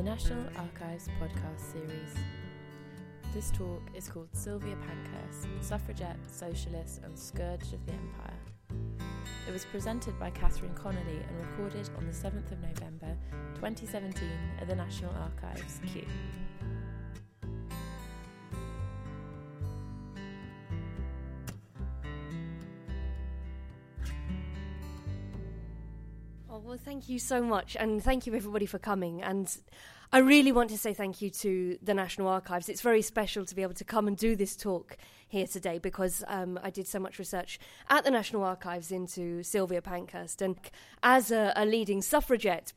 the National Archives podcast series. This talk is called Sylvia Pankhurst, Suffragette, Socialist, and Scourge of the Empire. It was presented by Katherine Connelly and recorded on the 7th of November 2017 at the National Archives, Kew. You so much, and thank you everybody for coming. And I really want to say thank you to the National Archives. It's very special to be able to come and do this talk here today because um, I did so much research at the National Archives into Sylvia Pankhurst. And as a, a leading suffragette,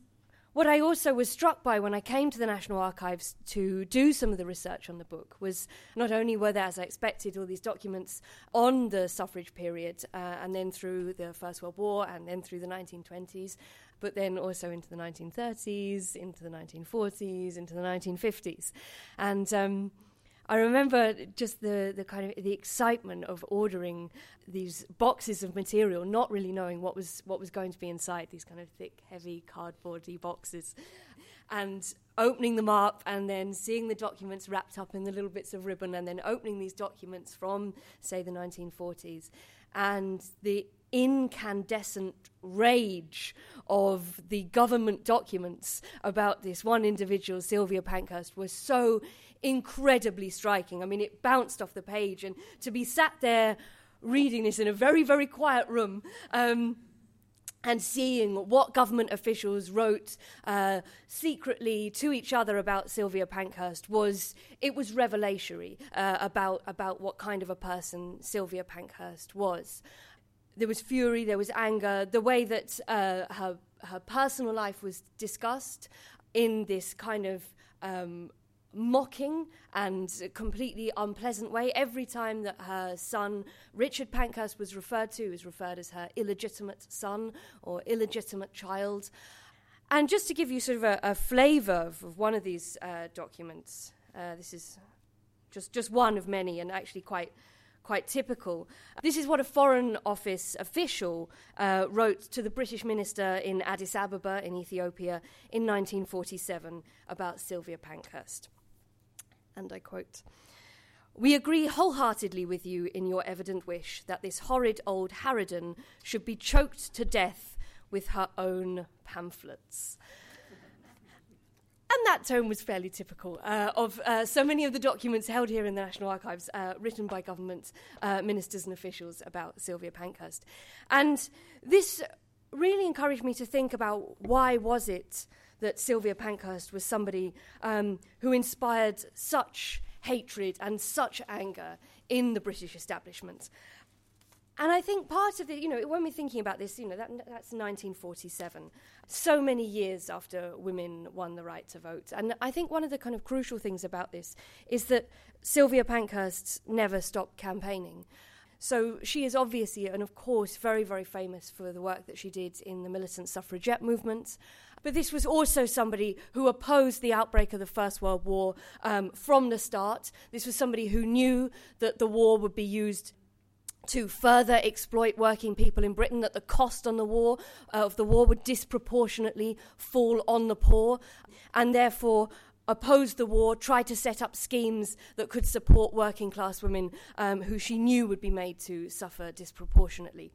what I also was struck by when I came to the National Archives to do some of the research on the book was not only were there, as I expected, all these documents on the suffrage period, uh, and then through the First World War, and then through the 1920s, but then also into the 1930s, into the 1940s, into the 1950s. And um, I remember just the, the kind of the excitement of ordering these boxes of material, not really knowing what was what was going to be inside these kind of thick, heavy, cardboardy boxes, and opening them up and then seeing the documents wrapped up in the little bits of ribbon, and then opening these documents from, say, the 1940s, and the incandescent rage of the government documents about this one individual, Sylvia Pankhurst, was so incredibly striking. I mean, it bounced off the page, and to be sat there reading this in a very, very quiet room. Um, and seeing what government officials wrote uh, secretly to each other about Sylvia Pankhurst was it was revelatory uh, about about what kind of a person Sylvia Pankhurst was. There was fury, there was anger, the way that uh, her her personal life was discussed in this kind of um, mocking and completely unpleasant way. Every time that her son Richard Pankhurst was referred to, was referred as her illegitimate son or illegitimate child. And just to give you sort of a, a flavour of, of, one of these uh, documents, uh, this is just just one of many, and actually quite quite typical. This is what a Foreign Office official uh, wrote to the British minister in Addis Ababa in Ethiopia in 1947 about Sylvia Pankhurst. And I quote We agree wholeheartedly with you in your evident wish that this horrid old harridan should be choked to death with her own pamphlets and that tone was fairly typical uh, of uh, so many of the documents held here in the National Archives, uh, written by government uh, ministers and officials about Sylvia Pankhurst. And this really encouraged me to think about why was it that Sylvia Pankhurst was somebody um, who inspired such hatred and such anger in the British establishment. And I think part of the, you know, when we're thinking about this, you know, that, that's 1947, so many years after women won the right to vote. And I think one of the kind of crucial things about this is that Sylvia Pankhurst never stopped campaigning. So she is obviously, and of course, very, very famous for the work that she did in the militant suffragette movement. But this was also somebody who opposed the outbreak of the First World War um, from the start. This was somebody who knew that the war would be used to further exploit working people in Britain, that the cost on the war uh, of the war would disproportionately fall on the poor, and therefore opposed the war, tried to set up schemes that could support working class women um, who she knew would be made to suffer disproportionately.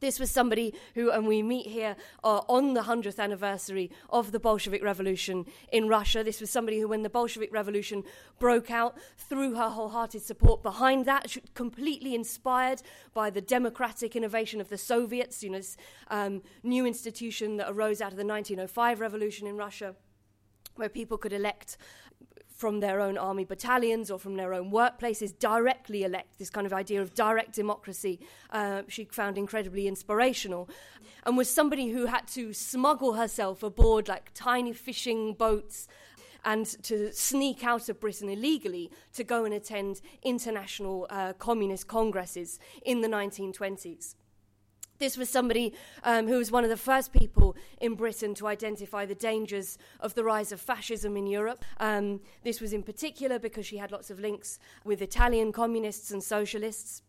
This was somebody who, and we meet here uh, on the 100th anniversary of the Bolshevik Revolution in Russia. This was somebody who, when the Bolshevik Revolution broke out, threw her wholehearted support behind that, completely inspired by the democratic innovation of the Soviets, you know, this um, new institution that arose out of the 1905 revolution in Russia, where people could elect from their own army battalions or from their own workplaces directly elect this kind of idea of direct democracy uh, she found incredibly inspirational and was somebody who had to smuggle herself aboard like tiny fishing boats and to sneak out of Britain illegally to go and attend international uh, communist congresses in the 1920s. This was somebody um, who was one of the first people in Britain to identify the dangers of the rise of fascism in Europe. Um, this was in particular because she had lots of links with Italian communists and socialists.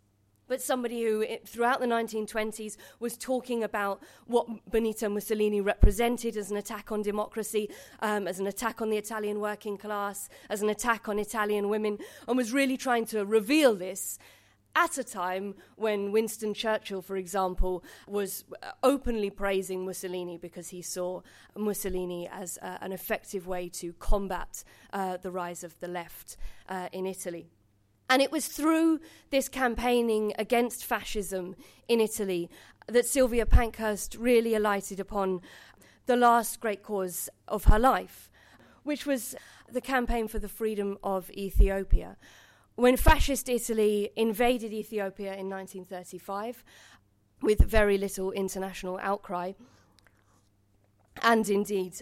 but somebody who, throughout the 1920s, was talking about what Benito Mussolini represented as an attack on democracy, um, as an attack on the Italian working class, as an attack on Italian women, and was really trying to reveal this at a time when Winston Churchill, for example, was openly praising Mussolini because he saw Mussolini as uh, an effective way to combat uh, the rise of the left uh, in Italy. And it was through this campaigning against fascism in Italy that Sylvia Pankhurst really alighted upon the last great cause of her life, which was the campaign for the freedom of Ethiopia. When fascist Italy invaded Ethiopia in 1935, with very little international outcry, and indeed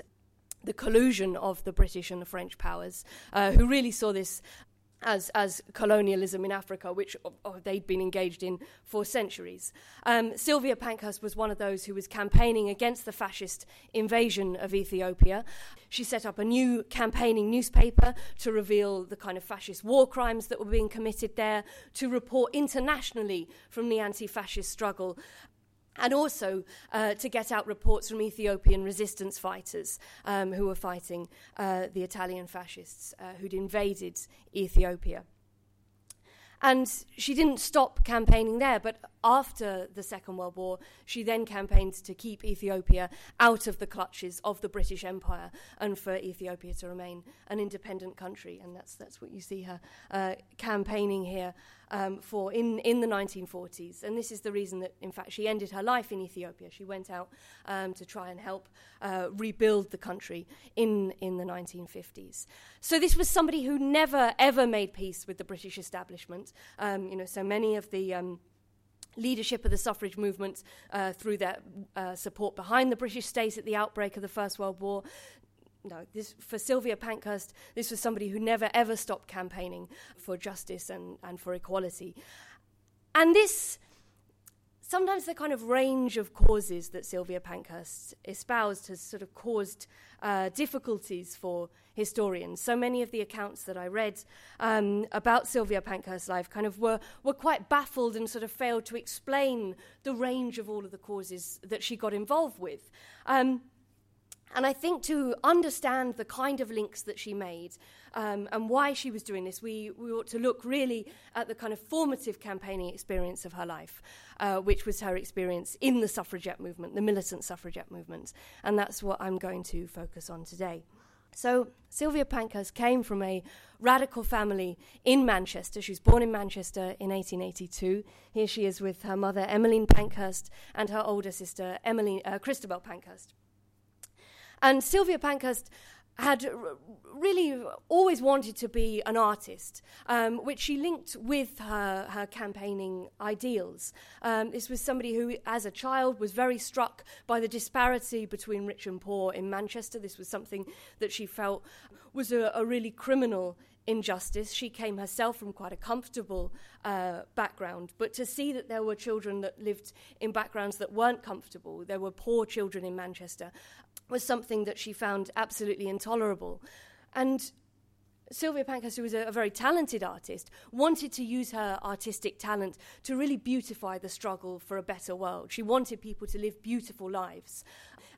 the collusion of the British and the French powers, uh, who really saw this as, as colonialism in Africa, which oh, they'd been engaged in for centuries. Um, Sylvia Pankhurst was one of those who was campaigning against the fascist invasion of Ethiopia. She set up a new campaigning newspaper to reveal the kind of fascist war crimes that were being committed there, to report internationally from the anti fascist struggle, and also uh, to get out reports from Ethiopian resistance fighters um, who were fighting uh, the Italian fascists uh, who'd invaded Ethiopia. And she didn't stop campaigning there, but after the Second World War, she then campaigned to keep Ethiopia out of the clutches of the British Empire and for Ethiopia to remain an independent country. And that's, that's what you see her uh, campaigning here um, for in, in the 1940s. And this is the reason that, in fact, she ended her life in Ethiopia. She went out um, to try and help uh, rebuild the country in, in the 1950s. So this was somebody who never, ever made peace with the British establishment. Um, you know, so many of the um, leadership of the suffrage movement uh, through their uh, support behind the British state at the outbreak of the First World War. No, this, for Sylvia Pankhurst, this was somebody who never ever stopped campaigning for justice and, and for equality. And this sometimes the kind of range of causes that Sylvia Pankhurst espoused has sort of caused uh, difficulties for historians. So many of the accounts that I read um, about Sylvia Pankhurst's life kind of were, were quite baffled and sort of failed to explain the range of all of the causes that she got involved with. Um, and I think to understand the kind of links that she made um, and why she was doing this, we, we ought to look really at the kind of formative campaigning experience of her life, uh, which was her experience in the suffragette movement, the militant suffragette movement. And that's what I'm going to focus on today. So, Sylvia Pankhurst came from a radical family in Manchester. She was born in Manchester in 1882. Here she is with her mother, Emmeline Pankhurst, and her older sister, Emily, uh, Christabel Pankhurst. And Sylvia Pankhurst had r- really always wanted to be an artist, um, which she linked with her, her campaigning ideals. Um, this was somebody who, as a child, was very struck by the disparity between rich and poor in Manchester. This was something that she felt was a, a really criminal injustice. She came herself from quite a comfortable uh, background, but to see that there were children that lived in backgrounds that weren't comfortable, there were poor children in Manchester, was something that she found absolutely intolerable. And Sylvia Pankhurst, who was a, a, very talented artist, wanted to use her artistic talent to really beautify the struggle for a better world. She wanted people to live beautiful lives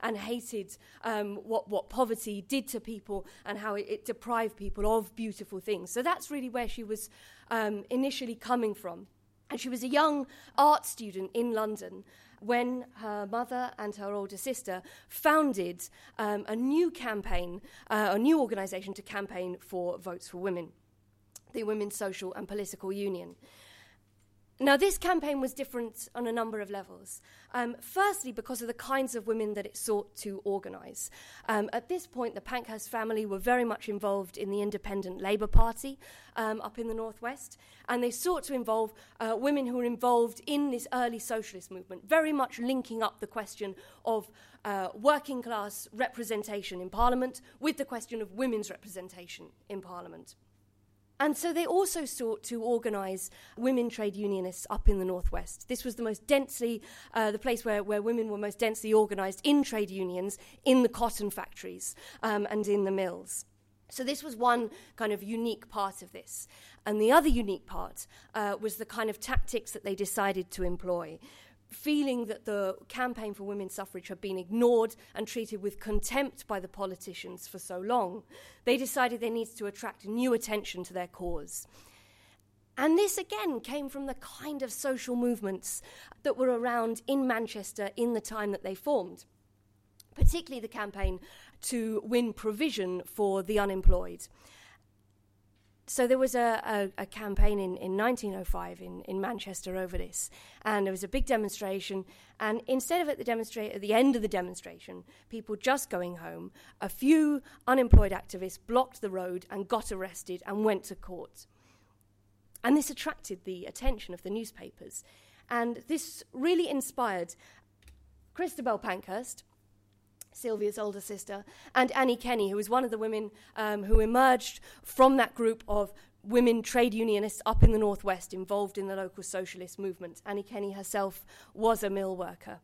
and hated um, what, what poverty did to people and how it, it, deprived people of beautiful things. So that's really where she was um, initially coming from. And she was a young art student in London when her mother and her older sister founded um, a new campaign, uh, a new organisation to campaign for votes for women, the Women's Social and Political Union. Now, this campaign was different on a number of levels. Um, firstly, because of the kinds of women that it sought to organise. Um, at this point, the Pankhurst family were very much involved in the Independent Labour Party um, up in the Northwest, and they sought to involve uh, women who were involved in this early socialist movement, very much linking up the question of uh, working class representation in Parliament with the question of women's representation in Parliament. And so they also sought to organise women trade unionists up in the northwest. This was the most densely, uh, the place where, where women were most densely organised in trade unions in the cotton factories um, and in the mills. So, this was one kind of unique part of this. And the other unique part uh, was the kind of tactics that they decided to employ. Feeling that the campaign for women's suffrage had been ignored and treated with contempt by the politicians for so long, they decided they needed to attract new attention to their cause. And this again came from the kind of social movements that were around in Manchester in the time that they formed, particularly the campaign to win provision for the unemployed. So there was a, a, a, campaign in, in 1905 in, in Manchester over this, and there was a big demonstration. And instead of at the demonstrate at the end of the demonstration, people just going home, a few unemployed activists blocked the road and got arrested and went to court. And this attracted the attention of the newspapers, and this really inspired Christabel Pankhurst, Sylvia's older sister, and Annie Kenney, who was one of the women um, who emerged from that group of women trade unionists up in the Northwest involved in the local socialist movement. Annie Kenney herself was a mill worker.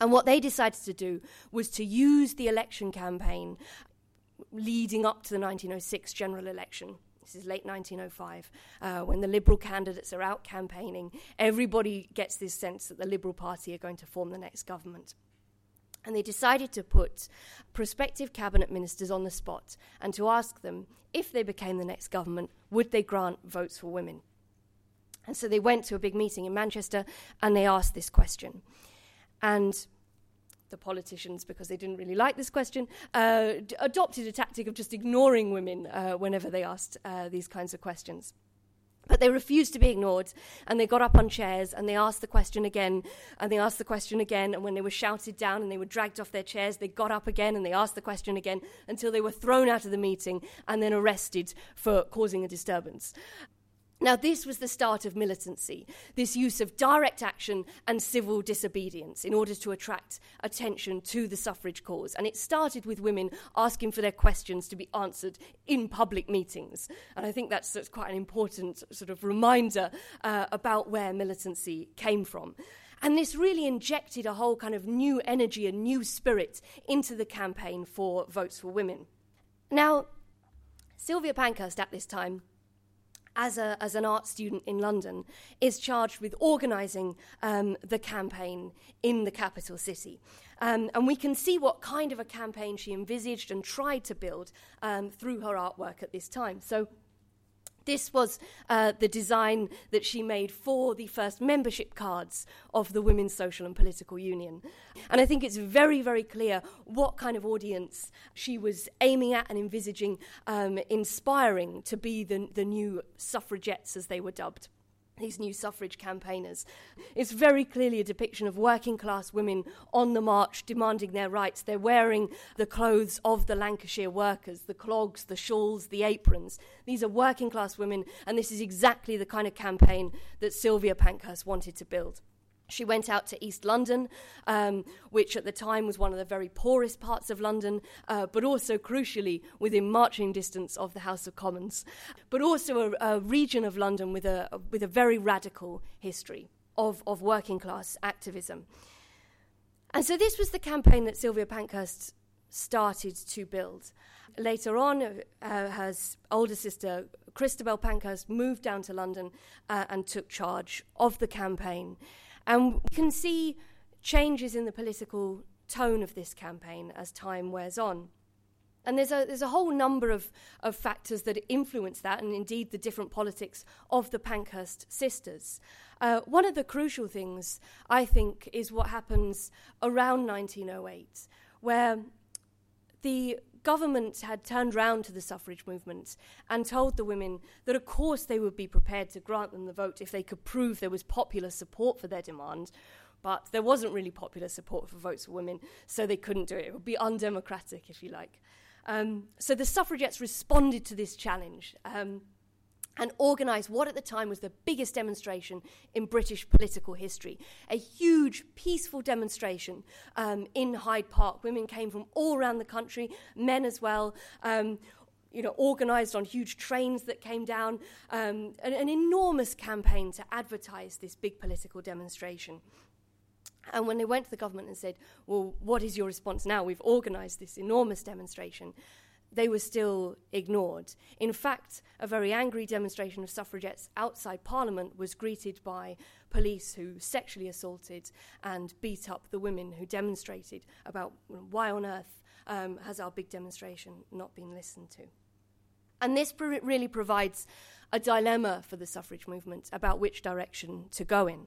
And what they decided to do was to use the election campaign leading up to the 1906 general election. This is late 1905, uh, when the Liberal candidates are out campaigning. Everybody gets this sense that the Liberal Party are going to form the next government. And they decided to put prospective cabinet ministers on the spot and to ask them if they became the next government, would they grant votes for women? And so they went to a big meeting in Manchester and they asked this question. And the politicians, because they didn't really like this question, uh, d- adopted a tactic of just ignoring women uh, whenever they asked uh, these kinds of questions. But they refused to be ignored, and they got up on chairs and they asked the question again, and they asked the question again. And when they were shouted down and they were dragged off their chairs, they got up again and they asked the question again until they were thrown out of the meeting and then arrested for causing a disturbance. Now, this was the start of militancy, this use of direct action and civil disobedience in order to attract attention to the suffrage cause. And it started with women asking for their questions to be answered in public meetings. And I think that's, that's quite an important sort of reminder uh, about where militancy came from. And this really injected a whole kind of new energy and new spirit into the campaign for votes for women. Now, Sylvia Pankhurst at this time as, a, as an art student in London, is charged with organising um, the campaign in the capital city. Um, and we can see what kind of a campaign she envisaged and tried to build um, through her artwork at this time. So this was uh, the design that she made for the first membership cards of the Women's Social and Political Union. And I think it's very, very clear what kind of audience she was aiming at and envisaging, um, inspiring to be the, the new suffragettes, as they were dubbed these new suffrage campaigners. It's very clearly a depiction of working class women on the march demanding their rights. They're wearing the clothes of the Lancashire workers the clogs, the shawls, the aprons. These are working class women, and this is exactly the kind of campaign that Sylvia Pankhurst wanted to build. She went out to East London, um, which at the time was one of the very poorest parts of London, uh, but also crucially within marching distance of the House of Commons, but also a, a region of London with a, with a very radical history of, of working class activism. And so this was the campaign that Sylvia Pankhurst started to build. Later on, uh, her older sister, Christabel Pankhurst, moved down to London uh, and took charge of the campaign. And we can see changes in the political tone of this campaign as time wears on. And there's a, there's a whole number of, of factors that influence that, and indeed the different politics of the Pankhurst sisters. Uh, one of the crucial things, I think, is what happens around 1908, where the government had turned round to the suffrage movement and told the women that, of course, they would be prepared to grant them the vote if they could prove there was popular support for their demand. But there wasn't really popular support for votes for women, so they couldn't do it. It would be undemocratic, if you like. Um, so the suffragettes responded to this challenge. Um, and organised what at the time was the biggest demonstration in British political history. A huge, peaceful demonstration um, in Hyde Park. Women came from all around the country, men as well. Um, you know, organised on huge trains that came down, um, an, an enormous campaign to advertise this big political demonstration. And when they went to the government and said, Well, what is your response now? We've organised this enormous demonstration they were still ignored. In fact, a very angry demonstration of suffragettes outside Parliament was greeted by police who sexually assaulted and beat up the women who demonstrated about why on earth um, has our big demonstration not been listened to. And this pr- really provides a dilemma for the suffrage movement about which direction to go in.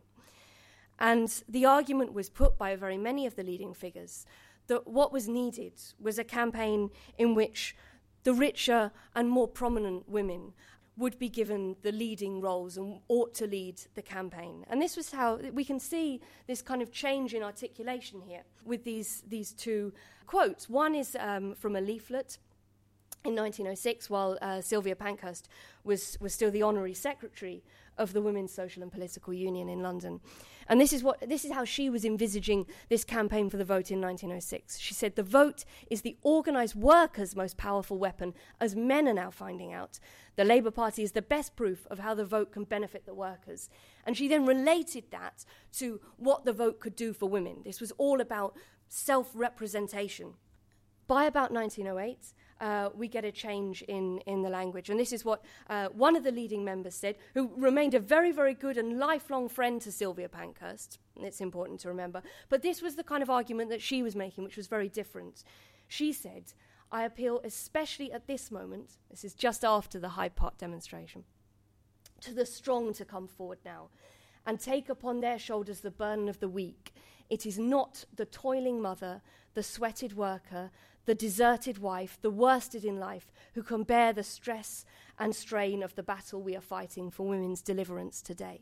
And the argument was put by very many of the leading figures that what was needed was a campaign in which the richer and more prominent women would be given the leading roles and ought to lead the campaign. And this was how we can see this kind of change in articulation here with these, these two quotes. One is um, from a leaflet in 1906 while uh, Sylvia Pankhurst was, was still the honorary secretary of the Women's Social and Political Union in London. And this is, what, this is how she was envisaging this campaign for the vote in 1906. She said, The vote is the organised workers' most powerful weapon, as men are now finding out. The Labour Party is the best proof of how the vote can benefit the workers. And she then related that to what the vote could do for women. This was all about self representation. By about 1908, uh, we get a change in, in the language. And this is what uh, one of the leading members said, who remained a very, very good and lifelong friend to Sylvia Pankhurst. It's important to remember. But this was the kind of argument that she was making, which was very different. She said, I appeal especially at this moment, this is just after the Hyde Park demonstration, to the strong to come forward now and take upon their shoulders the burden of the weak. It is not the toiling mother, the sweated worker, the deserted wife, the worsted in life, who can bear the stress and strain of the battle we are fighting for women's deliverance today.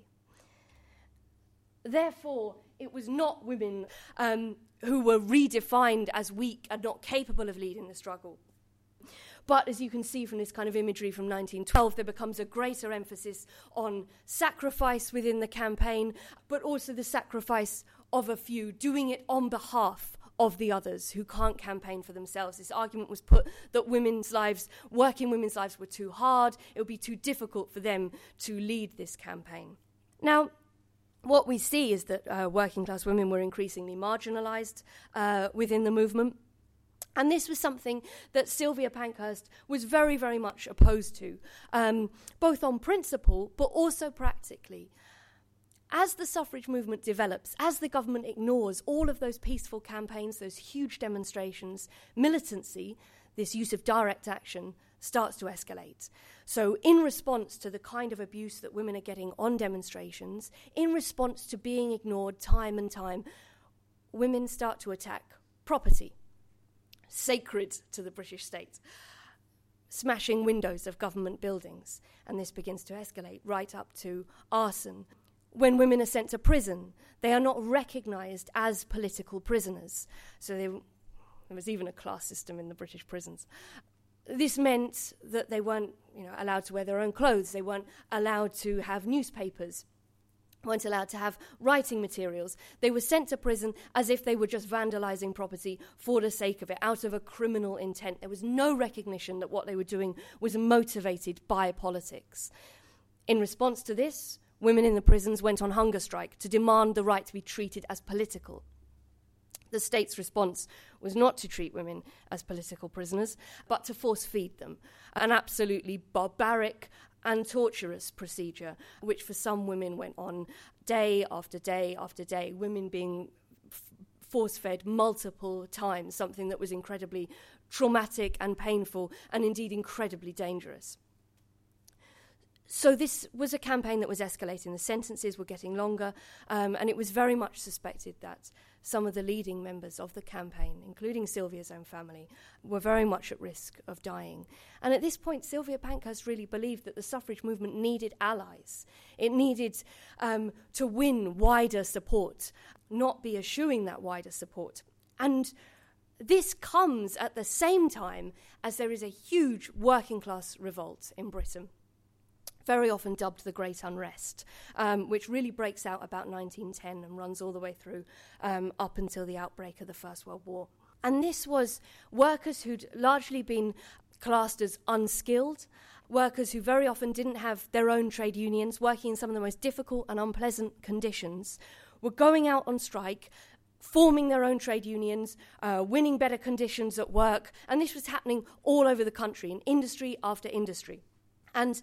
Therefore, it was not women um, who were redefined as weak and not capable of leading the struggle. But as you can see from this kind of imagery from 1912, there becomes a greater emphasis on sacrifice within the campaign, but also the sacrifice of a few, doing it on behalf of the others who can't campaign for themselves. This argument was put that women's lives, working women's lives, were too hard, it would be too difficult for them to lead this campaign. Now, what we see is that uh, working class women were increasingly marginalised uh, within the movement. And this was something that Sylvia Pankhurst was very, very much opposed to, um, both on principle but also practically as the suffrage movement develops, as the government ignores all of those peaceful campaigns, those huge demonstrations, militancy, this use of direct action, starts to escalate. So, in response to the kind of abuse that women are getting on demonstrations, in response to being ignored time and time, women start to attack property, sacred to the British state, smashing windows of government buildings. And this begins to escalate right up to arson when women are sent to prison, they are not recognized as political prisoners. So they, there was even a class system in the British prisons. This meant that they weren't you know, allowed to wear their own clothes, they weren't allowed to have newspapers, weren't allowed to have writing materials. They were sent to prison as if they were just vandalizing property for the sake of it, out of a criminal intent. There was no recognition that what they were doing was motivated by politics. In response to this, women in the prisons went on hunger strike to demand the right to be treated as political. The state's response was not to treat women as political prisoners, but to force feed them. An absolutely barbaric and torturous procedure, which for some women went on day after day after day, women being f- force fed multiple times, something that was incredibly traumatic and painful, and indeed incredibly dangerous. So this was a campaign that was escalating. The sentences were getting longer, um, and it was very much suspected that some of the leading members of the campaign, including Sylvia's own family, were very much at risk of dying. And at this point, Sylvia Pankhurst really believed that the suffrage movement needed allies. It needed um, to win wider support, not be eschewing that wider support. And this comes at the same time as there is a huge working class revolt in Britain very often dubbed the Great Unrest, um, which really breaks out about 1910 and runs all the way through um, up until the outbreak of the First World War. And this was workers who'd largely been classed as unskilled, workers who very often didn't have their own trade unions, working in some of the most difficult and unpleasant conditions, were going out on strike forming their own trade unions, uh, winning better conditions at work, and this was happening all over the country in industry after industry. And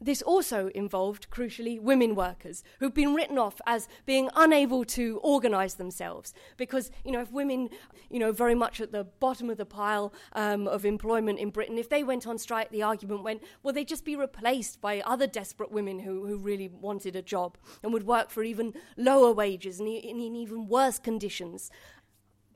this also involved, crucially, women workers who've been written off as being unable to organise themselves. Because, you know, if women, you know, very much at the bottom of the pile um, of employment in Britain, if they went on strike, the argument went, well, they'd just be replaced by other desperate women who, who really wanted a job and would work for even lower wages and in even worse conditions.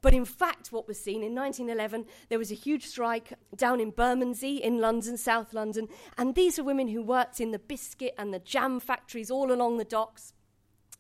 But in fact, what was seen in 1911, there was a huge strike down in Bermondsey in London, South London, and these are women who worked in the biscuit and the jam factories all along the docks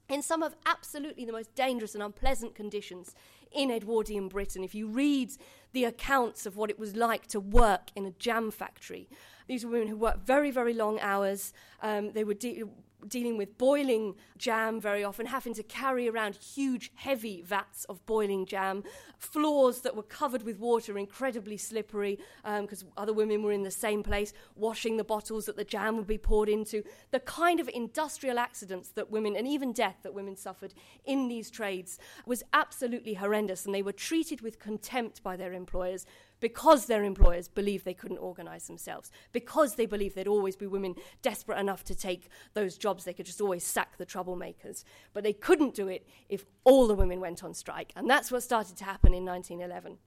in some of absolutely the most dangerous and unpleasant conditions in Edwardian Britain. If you read the accounts of what it was like to work in a jam factory, these were women who worked very, very long hours. Um, they were de- dealing with boiling jam very often, having to carry around huge, heavy vats of boiling jam, floors that were covered with water, incredibly slippery, because um, other women were in the same place, washing the bottles that the jam would be poured into. The kind of industrial accidents that women, and even death that women suffered in these trades, was absolutely horrendous, and they were treated with contempt by their employers because their employers believed they couldn't organise themselves, because they believed there'd always be women desperate enough to take those jobs, they could just always sack the troublemakers. But they couldn't do it if all the women went on strike. And that's what started to happen in 1911.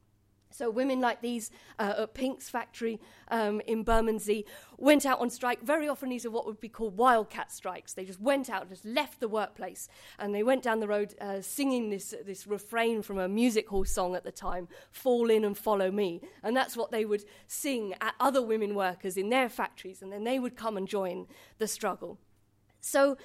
So women like these uh, at Pink's factory um, in Bermondsey went out on strike. Very often these are what would be called wildcat strikes. They just went out, just left the workplace, and they went down the road uh, singing this, this refrain from a music hall song at the time, Fall in and follow me. And that's what they would sing at other women workers in their factories, and then they would come and join the struggle. So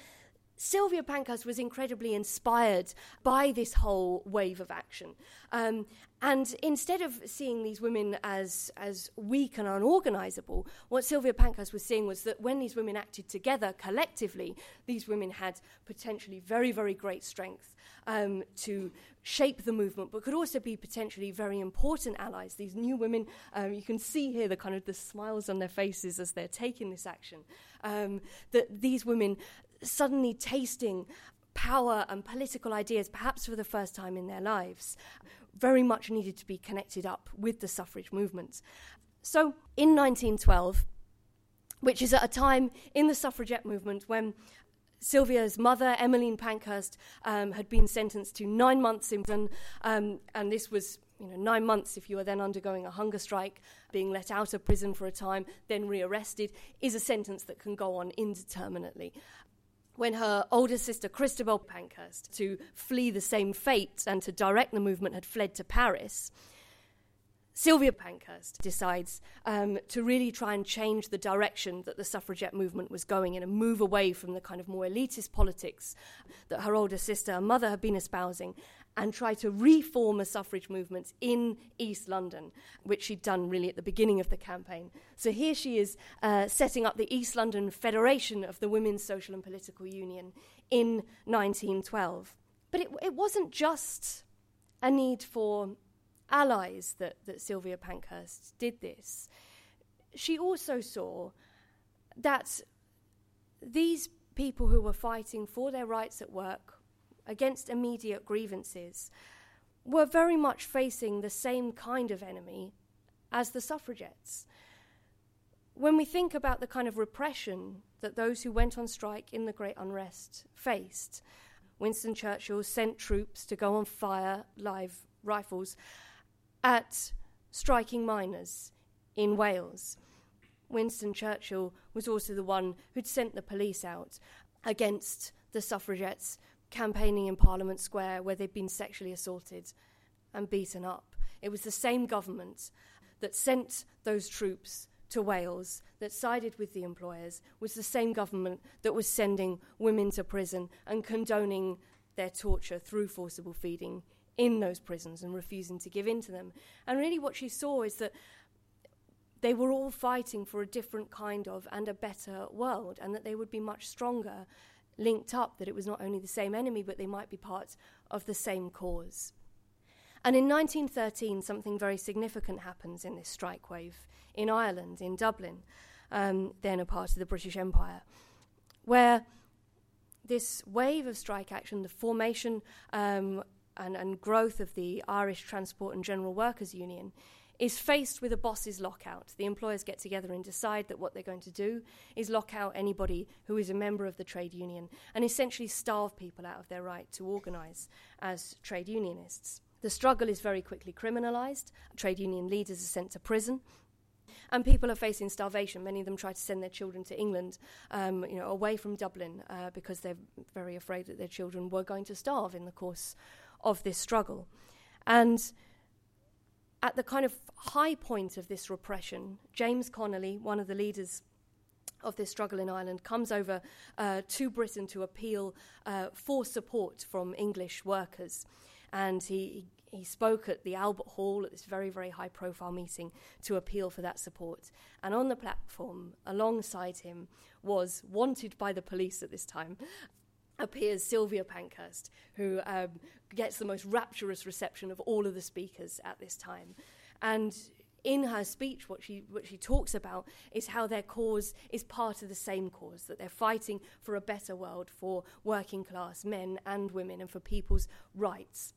Sylvia Pankhurst was incredibly inspired by this whole wave of action. Um, and instead of seeing these women as, as weak and unorganizable, what Sylvia Pankhurst was seeing was that when these women acted together collectively, these women had potentially very, very great strength um, to shape the movement, but could also be potentially very important allies. These new women, um, you can see here the kind of the smiles on their faces as they're taking this action. Um, that these women suddenly tasting power and political ideas, perhaps for the first time in their lives, very much needed to be connected up with the suffrage movement. So in 1912, which is at a time in the suffragette movement when Sylvia's mother, Emmeline Pankhurst, um, had been sentenced to nine months in prison, um, and this was you know, nine months if you are then undergoing a hunger strike, being let out of prison for a time, then rearrested, is a sentence that can go on indeterminately when her older sister Christabel Pankhurst, to flee the same fate and to direct the movement, had fled to Paris, Sylvia Pankhurst decides um, to really try and change the direction that the suffragette movement was going in and move away from the kind of more elitist politics that her older sister and mother had been espousing and try to reform a suffrage movement in East London, which she'd done really at the beginning of the campaign. So here she is uh, setting up the East London Federation of the Women's Social and Political Union in 1912. But it, it wasn't just a need for allies that, that Sylvia Pankhurst did this. She also saw that these people who were fighting for their rights at work against immediate grievances were very much facing the same kind of enemy as the suffragettes. When we think about the kind of repression that those who went on strike in the Great Unrest faced, Winston Churchill sent troops to go and fire live rifles at striking miners in Wales. Winston Churchill was also the one who'd sent the police out against the suffragettes campaigning in Parliament Square where they'd been sexually assaulted and beaten up. It was the same government that sent those troops to Wales, that sided with the employers, was the same government that was sending women to prison and condoning their torture through forcible feeding in those prisons and refusing to give in to them. And really, what she saw is that they were all fighting for a different kind of and a better world, and that they would be much stronger linked up that it was not only the same enemy, but they might be part of the same cause. And in 1913, something very significant happens in this strike wave in Ireland, in Dublin, um, then a part of the British Empire, where this wave of strike action, the formation um, and, and growth of the Irish Transport and General Workers Union is faced with a boss's lockout. The employers get together and decide that what they're going to do is lock out anybody who is a member of the trade union and essentially starve people out of their right to organise as trade unionists. The struggle is very quickly criminalised. Trade union leaders are sent to prison. And people are facing starvation. Many of them try to send their children to England, um, you know, away from Dublin, uh, because they're very afraid that their children were going to starve in the course of this struggle. And at the kind of high point of this repression, James Connolly, one of the leaders of this struggle in Ireland, comes over uh, to Britain to appeal uh, for support from English workers. And he, he spoke at the Albert Hall at this very, very high profile meeting to appeal for that support. And on the platform, alongside him, was wanted by the police at this time appears Sylvia Pankhurst, who um, gets the most rapturous reception of all of the speakers at this time. And in her speech, what she, what she talks about is how their cause is part of the same cause, that they're fighting for a better world for working class men and women and for people's rights.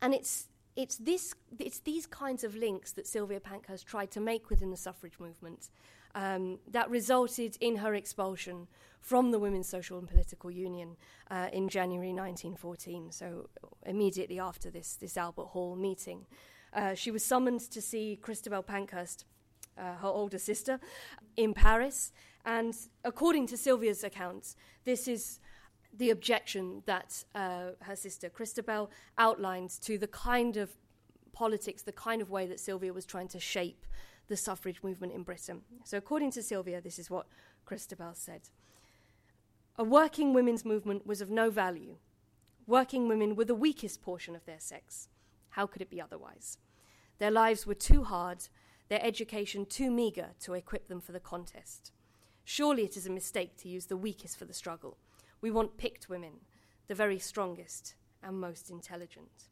And it's, it's, this, it's these kinds of links that Sylvia Pankhurst tried to make within the suffrage movement um, that resulted in her expulsion from the Women's Social and Political Union uh, in January 1914, so immediately after this, this Albert Hall meeting. Uh, she was summoned to see Christabel Pankhurst, uh, her older sister, in Paris. And according to Sylvia's accounts, this is the objection that uh, her sister Christabel outlined to the kind of politics, the kind of way that Sylvia was trying to shape the suffrage movement in Britain. So, according to Sylvia, this is what Christabel said A working women's movement was of no value. Working women were the weakest portion of their sex. How could it be otherwise? Their lives were too hard, their education too meagre to equip them for the contest. Surely it is a mistake to use the weakest for the struggle. We want picked women, the very strongest and most intelligent.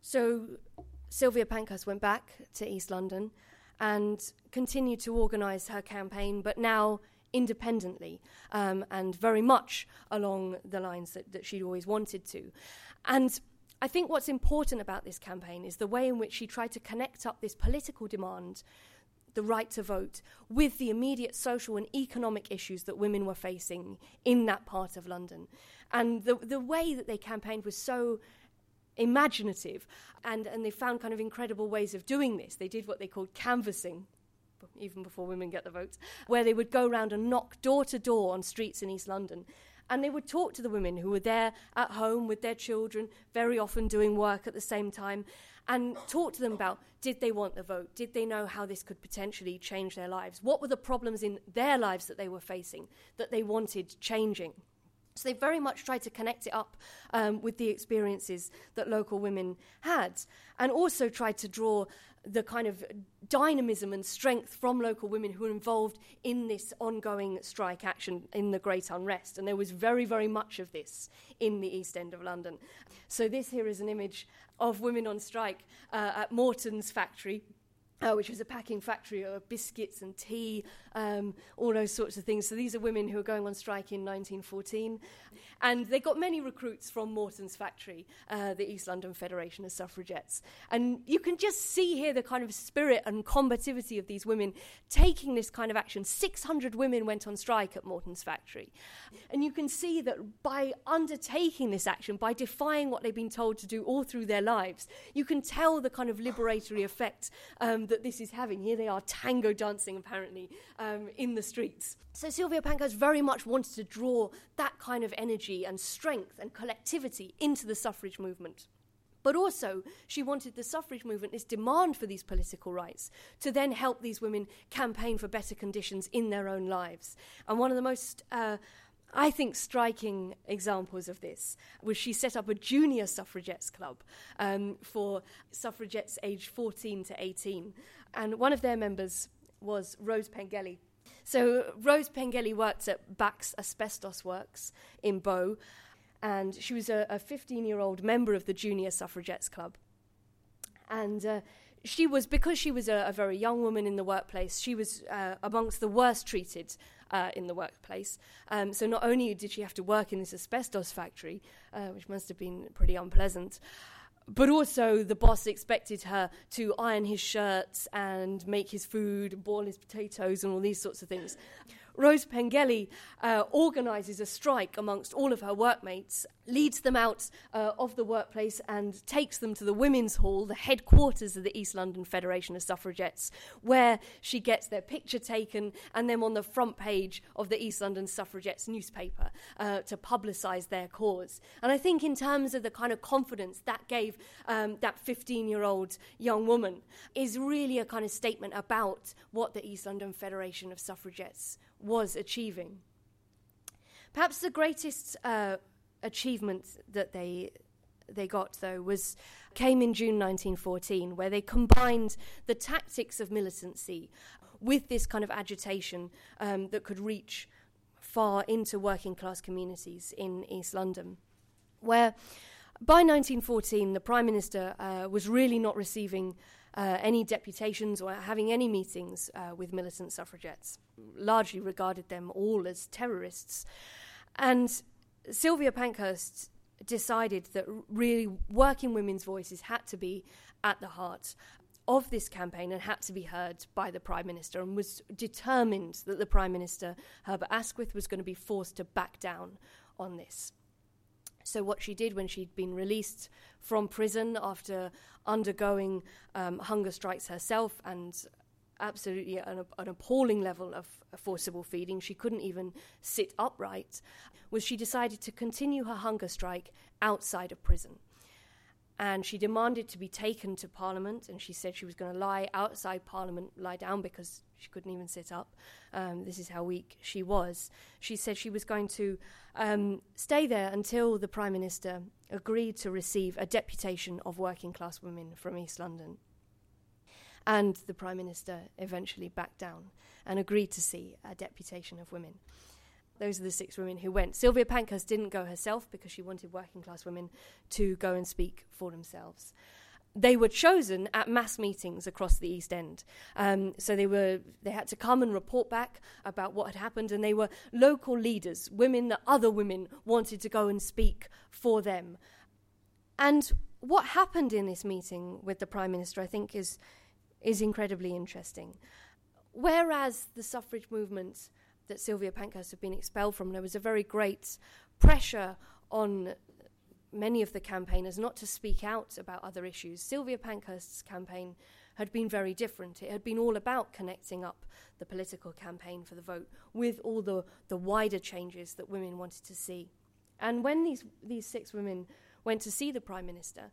So Sylvia Pankhurst went back to East London and continued to organise her campaign, but now independently um, and very much along the lines that, that she'd always wanted to. And I think what's important about this campaign is the way in which she tried to connect up this political demand, the right to vote, with the immediate social and economic issues that women were facing in that part of London. And the, the way that they campaigned was so imaginative and, and they found kind of incredible ways of doing this. They did what they called canvassing, even before women get the votes, where they would go around and knock door to door on streets in East London. And they would talk to the women who were there at home with their children, very often doing work at the same time, and talk to them about did they want the vote? Did they know how this could potentially change their lives? What were the problems in their lives that they were facing that they wanted changing? So they very much tried to connect it up um, with the experiences that local women had, and also tried to draw the kind of dynamism and strength from local women who were involved in this ongoing strike action in the Great Unrest. And there was very, very much of this in the East End of London. So this here is an image of women on strike uh, at Morton's factory uh, which was a packing factory of biscuits and tea, um, all those sorts of things. So these are women who are going on strike in 1914. And they got many recruits from Morton's factory, uh, the East London Federation of Suffragettes. And you can just see here the kind of spirit and combativity of these women taking this kind of action. 600 women went on strike at Morton's factory. And you can see that by undertaking this action, by defying what they've been told to do all through their lives, you can tell the kind of liberatory effect. Um, that this is having. Here they are tango dancing, apparently, um, in the streets. So Sylvia Pankhurst very much wanted to draw that kind of energy and strength and collectivity into the suffrage movement. But also, she wanted the suffrage movement, this demand for these political rights, to then help these women campaign for better conditions in their own lives. And one of the most uh, I think striking examples of this was she set up a junior suffragettes club um, for suffragettes aged 14 to 18. And one of their members was Rose Pengelly. So Rose Pengelly worked at Bax Asbestos Works in Bow, and she was a 15 year old member of the Junior Suffragettes Club. And uh, she was, because she was a, a, very young woman in the workplace, she was uh, amongst the worst treated uh, in the workplace. Um, so not only did she have to work in this asbestos factory, uh, which must have been pretty unpleasant, but also the boss expected her to iron his shirts and make his food, boil his potatoes, and all these sorts of things. Rose Pengelly uh, organises a strike amongst all of her workmates, leads them out uh, of the workplace, and takes them to the Women's Hall, the headquarters of the East London Federation of Suffragettes, where she gets their picture taken and them on the front page of the East London Suffragettes newspaper uh, to publicise their cause. And I think, in terms of the kind of confidence that gave um, that 15 year old young woman, is really a kind of statement about what the East London Federation of Suffragettes was achieving. Perhaps the greatest uh, achievement that they they got though was came in June 1914 where they combined the tactics of militancy with this kind of agitation um, that could reach far into working class communities in East London where by 1914 the prime minister uh, was really not receiving uh, any deputations or having any meetings uh, with militant suffragettes, largely regarded them all as terrorists. And Sylvia Pankhurst decided that really working women's voices had to be at the heart of this campaign and had to be heard by the Prime Minister and was determined that the Prime Minister, Herbert Asquith, was going to be forced to back down on this. So, what she did when she'd been released from prison after undergoing um, hunger strikes herself and absolutely an, an, appalling level of forcible feeding, she couldn't even sit upright, was she decided to continue her hunger strike outside of prison and she demanded to be taken to Parliament, and she said she was going to lie outside Parliament, lie down because she couldn't even sit up. Um, this is how weak she was. She said she was going to um, stay there until the Prime Minister agreed to receive a deputation of working class women from East London. And the Prime Minister eventually backed down and agreed to see a deputation of women. Those are the six women who went. Sylvia Pankhurst didn't go herself because she wanted working class women to go and speak for themselves. They were chosen at mass meetings across the East End. Um, so they were they had to come and report back about what had happened, and they were local leaders, women that other women wanted to go and speak for them. And what happened in this meeting with the Prime Minister, I think, is is incredibly interesting. Whereas the suffrage movement that Sylvia Pankhurst had been expelled from, there was a very great pressure on many of the campaigners not to speak out about other issues. Sylvia Pankhurst's campaign had been very different. It had been all about connecting up the political campaign for the vote with all the, the wider changes that women wanted to see. And when these, these six women went to see the Prime Minister,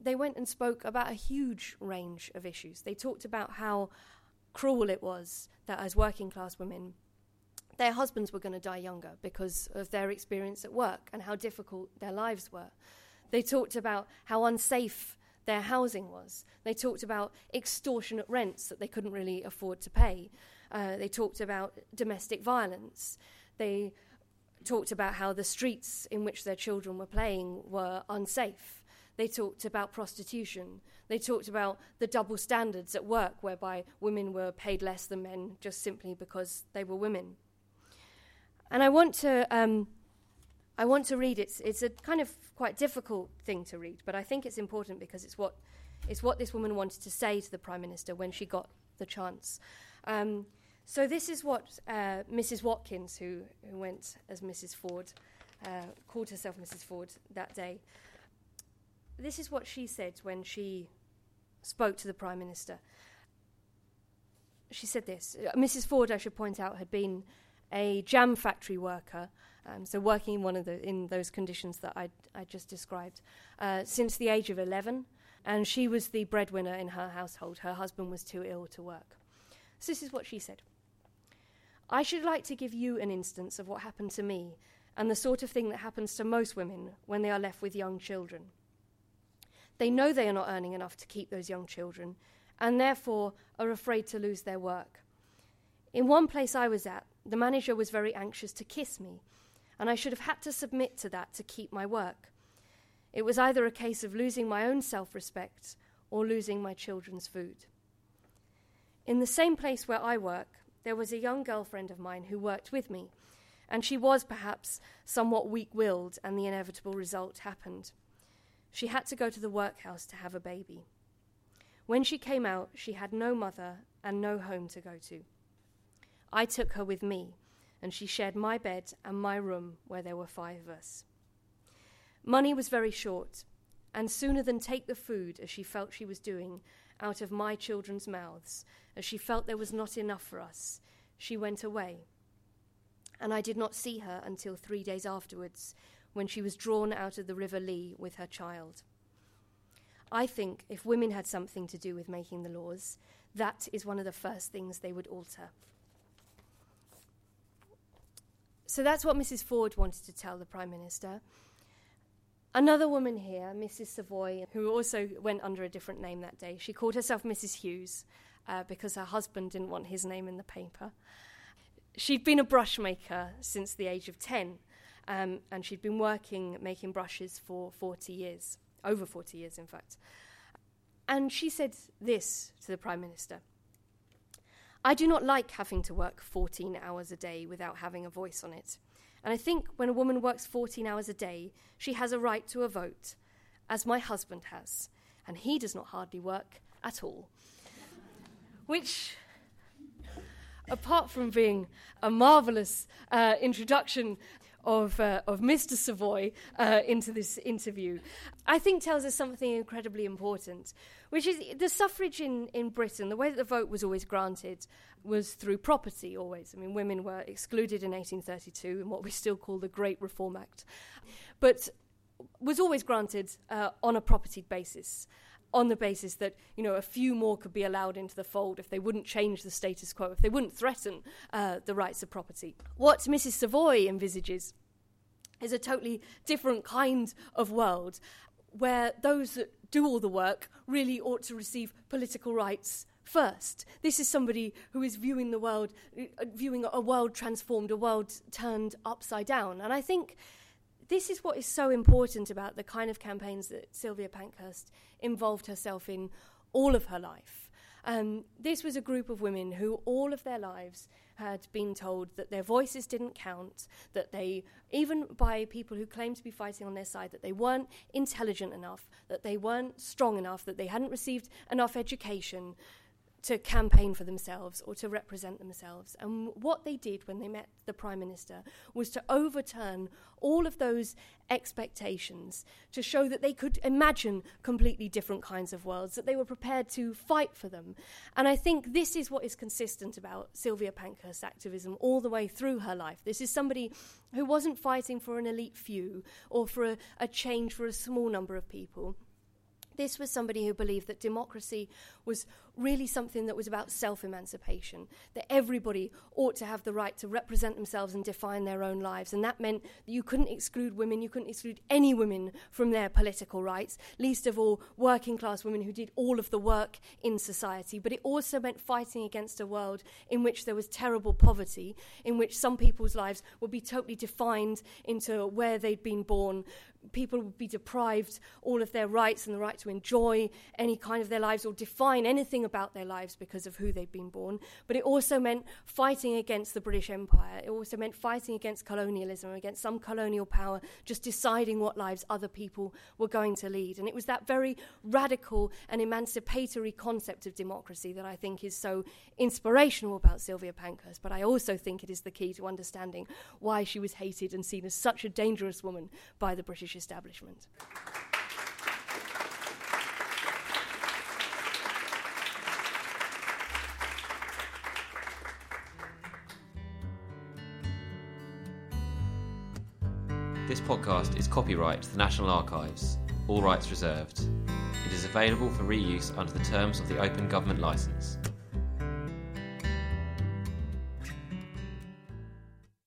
they went and spoke about a huge range of issues. They talked about how cruel it was that as working class women, their husbands were going to die younger because of their experience at work and how difficult their lives were. They talked about how unsafe their housing was. They talked about extortionate rents that they couldn't really afford to pay. Uh, they talked about domestic violence. They talked about how the streets in which their children were playing were unsafe. They talked about prostitution. They talked about the double standards at work, whereby women were paid less than men just simply because they were women. And I want to, um, I want to read. It's it's a kind of quite difficult thing to read, but I think it's important because it's what, it's what this woman wanted to say to the prime minister when she got the chance. Um, so this is what uh, Mrs. Watkins, who who went as Mrs. Ford, uh, called herself Mrs. Ford that day. This is what she said when she spoke to the prime minister. She said this. Mrs. Ford, I should point out, had been a jam factory worker, um, so working in one of the in those conditions that I I just described, uh, since the age of eleven, and she was the breadwinner in her household. Her husband was too ill to work. So this is what she said. I should like to give you an instance of what happened to me and the sort of thing that happens to most women when they are left with young children. They know they are not earning enough to keep those young children and therefore are afraid to lose their work. In one place I was at, the manager was very anxious to kiss me, and I should have had to submit to that to keep my work. It was either a case of losing my own self respect or losing my children's food. In the same place where I work, there was a young girlfriend of mine who worked with me, and she was perhaps somewhat weak willed, and the inevitable result happened. She had to go to the workhouse to have a baby. When she came out, she had no mother and no home to go to. I took her with me, and she shared my bed and my room where there were five of us. Money was very short, and sooner than take the food, as she felt she was doing, out of my children's mouths, as she felt there was not enough for us, she went away. And I did not see her until three days afterwards, when she was drawn out of the River Lee with her child. I think if women had something to do with making the laws, that is one of the first things they would alter. So that's what Mrs. Ford wanted to tell the Prime Minister. Another woman here, Mrs. Savoy, who also went under a different name that day, she called herself Mrs. Hughes uh, because her husband didn't want his name in the paper. She'd been a brush maker since the age of 10, um, and she'd been working making brushes for 40 years, over 40 years, in fact. And she said this to the Prime Minister I do not like having to work 14 hours a day without having a voice on it. And I think when a woman works 14 hours a day, she has a right to a vote, as my husband has, and he does not hardly work at all. Which, apart from being a marvellous uh, introduction of, uh, of Mr. Savoy uh, into this interview, I think tells us something incredibly important, which is the suffrage in, in Britain, the way that the vote was always granted was through property always. I mean, women were excluded in 1832 in what we still call the Great Reform Act, but was always granted uh, on a property basis. On the basis that you know a few more could be allowed into the fold if they wouldn't change the status quo, if they wouldn't threaten uh, the rights of property. What Mrs. Savoy envisages is a totally different kind of world, where those that do all the work really ought to receive political rights first. This is somebody who is viewing the world, uh, viewing a world transformed, a world turned upside down. And I think this is what is so important about the kind of campaigns that Sylvia Pankhurst involved herself in all of her life. Um, this was a group of women who, all of their lives, had been told that their voices didn't count, that they, even by people who claimed to be fighting on their side, that they weren't intelligent enough, that they weren't strong enough, that they hadn't received enough education, to campaign for themselves or to represent themselves. And what they did when they met the Prime Minister was to overturn all of those expectations to show that they could imagine completely different kinds of worlds, that they were prepared to fight for them. And I think this is what is consistent about Sylvia Pankhurst's activism all the way through her life. This is somebody who wasn't fighting for an elite few or for a, a change for a small number of people this was somebody who believed that democracy was really something that was about self emancipation, that everybody ought to have the right to represent themselves and define their own lives. And that meant that you couldn't exclude women, you couldn't exclude any women from their political rights, least of all working class women who did all of the work in society. But it also meant fighting against a world in which there was terrible poverty, in which some people's lives would be totally defined into where they'd been born, people would be deprived all of their rights and the right to enjoy any kind of their lives or define anything about their lives because of who they'd been born. But it also meant fighting against the British Empire. It also meant fighting against colonialism, against some colonial power, just deciding what lives other people were going to lead. And it was that very radical and emancipatory concept of democracy that I think is so inspirational about Sylvia Pankhurst. But I also think it is the key to understanding why she was hated and seen as such a dangerous woman by the British establishment. Podcast is copyright the National Archives, all rights reserved. It is available for reuse under the terms of the Open Government Licence.